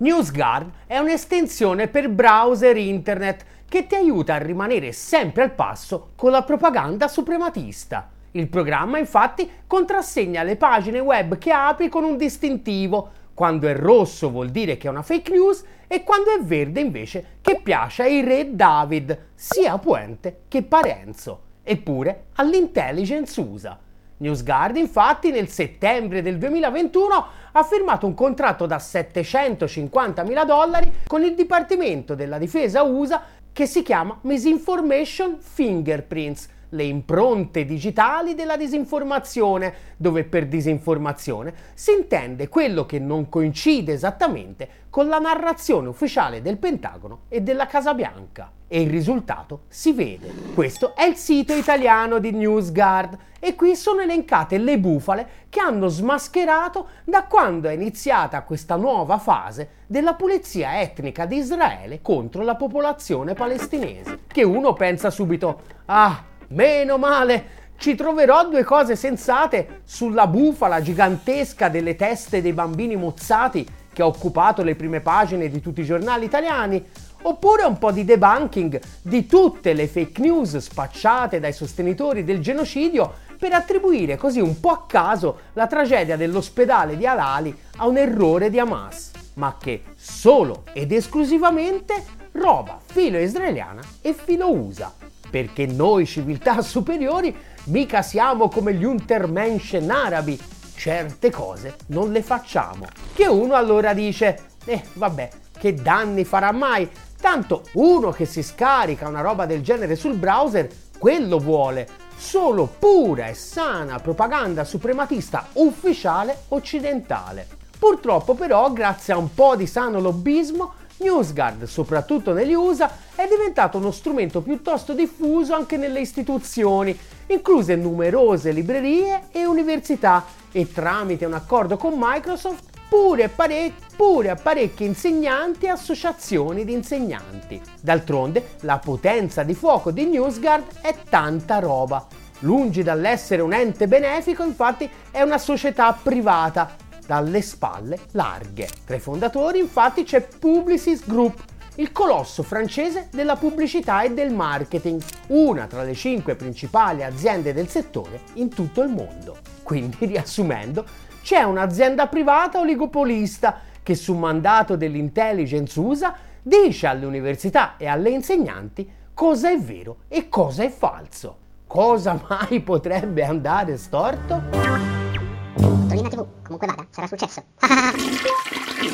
NewsGuard è un'estensione per browser internet che ti aiuta a rimanere sempre al passo con la propaganda suprematista. Il programma infatti contrassegna le pagine web che apri con un distintivo. Quando è rosso vuol dire che è una fake news e quando è verde invece che piace ai re David, sia Puente che Parenzo. Eppure all'intelligence USA. NewsGuard infatti nel settembre del 2021 ha firmato un contratto da 750 mila dollari con il Dipartimento della Difesa USA che si chiama Misinformation Fingerprints le impronte digitali della disinformazione, dove per disinformazione si intende quello che non coincide esattamente con la narrazione ufficiale del Pentagono e della Casa Bianca. E il risultato si vede. Questo è il sito italiano di NewsGuard e qui sono elencate le bufale che hanno smascherato da quando è iniziata questa nuova fase della pulizia etnica di Israele contro la popolazione palestinese. Che uno pensa subito, ah, Meno male, ci troverò due cose sensate sulla bufala gigantesca delle teste dei bambini mozzati che ha occupato le prime pagine di tutti i giornali italiani, oppure un po' di debunking di tutte le fake news spacciate dai sostenitori del genocidio per attribuire così un po' a caso la tragedia dell'ospedale di Alali a un errore di Hamas, ma che solo ed esclusivamente roba filo israeliana e filo USA perché noi civiltà superiori mica siamo come gli Untermenschen arabi, certe cose non le facciamo. Che uno allora dice, eh vabbè, che danni farà mai? Tanto uno che si scarica una roba del genere sul browser, quello vuole solo pura e sana propaganda suprematista ufficiale occidentale. Purtroppo però, grazie a un po' di sano lobbismo, NewsGuard, soprattutto negli USA, è diventato uno strumento piuttosto diffuso anche nelle istituzioni, incluse numerose librerie e università, e tramite un accordo con Microsoft pure, parec- pure parecchi insegnanti e associazioni di insegnanti. D'altronde, la potenza di fuoco di NewsGuard è tanta roba. Lungi dall'essere un ente benefico, infatti, è una società privata dalle spalle larghe. Tra i fondatori infatti c'è Publicis Group, il colosso francese della pubblicità e del marketing, una tra le cinque principali aziende del settore in tutto il mondo. Quindi, riassumendo, c'è un'azienda privata oligopolista che su mandato dell'intelligence USA dice alle università e alle insegnanti cosa è vero e cosa è falso. Cosa mai potrebbe andare storto? Tolina TV, comunque vada, sarà successo.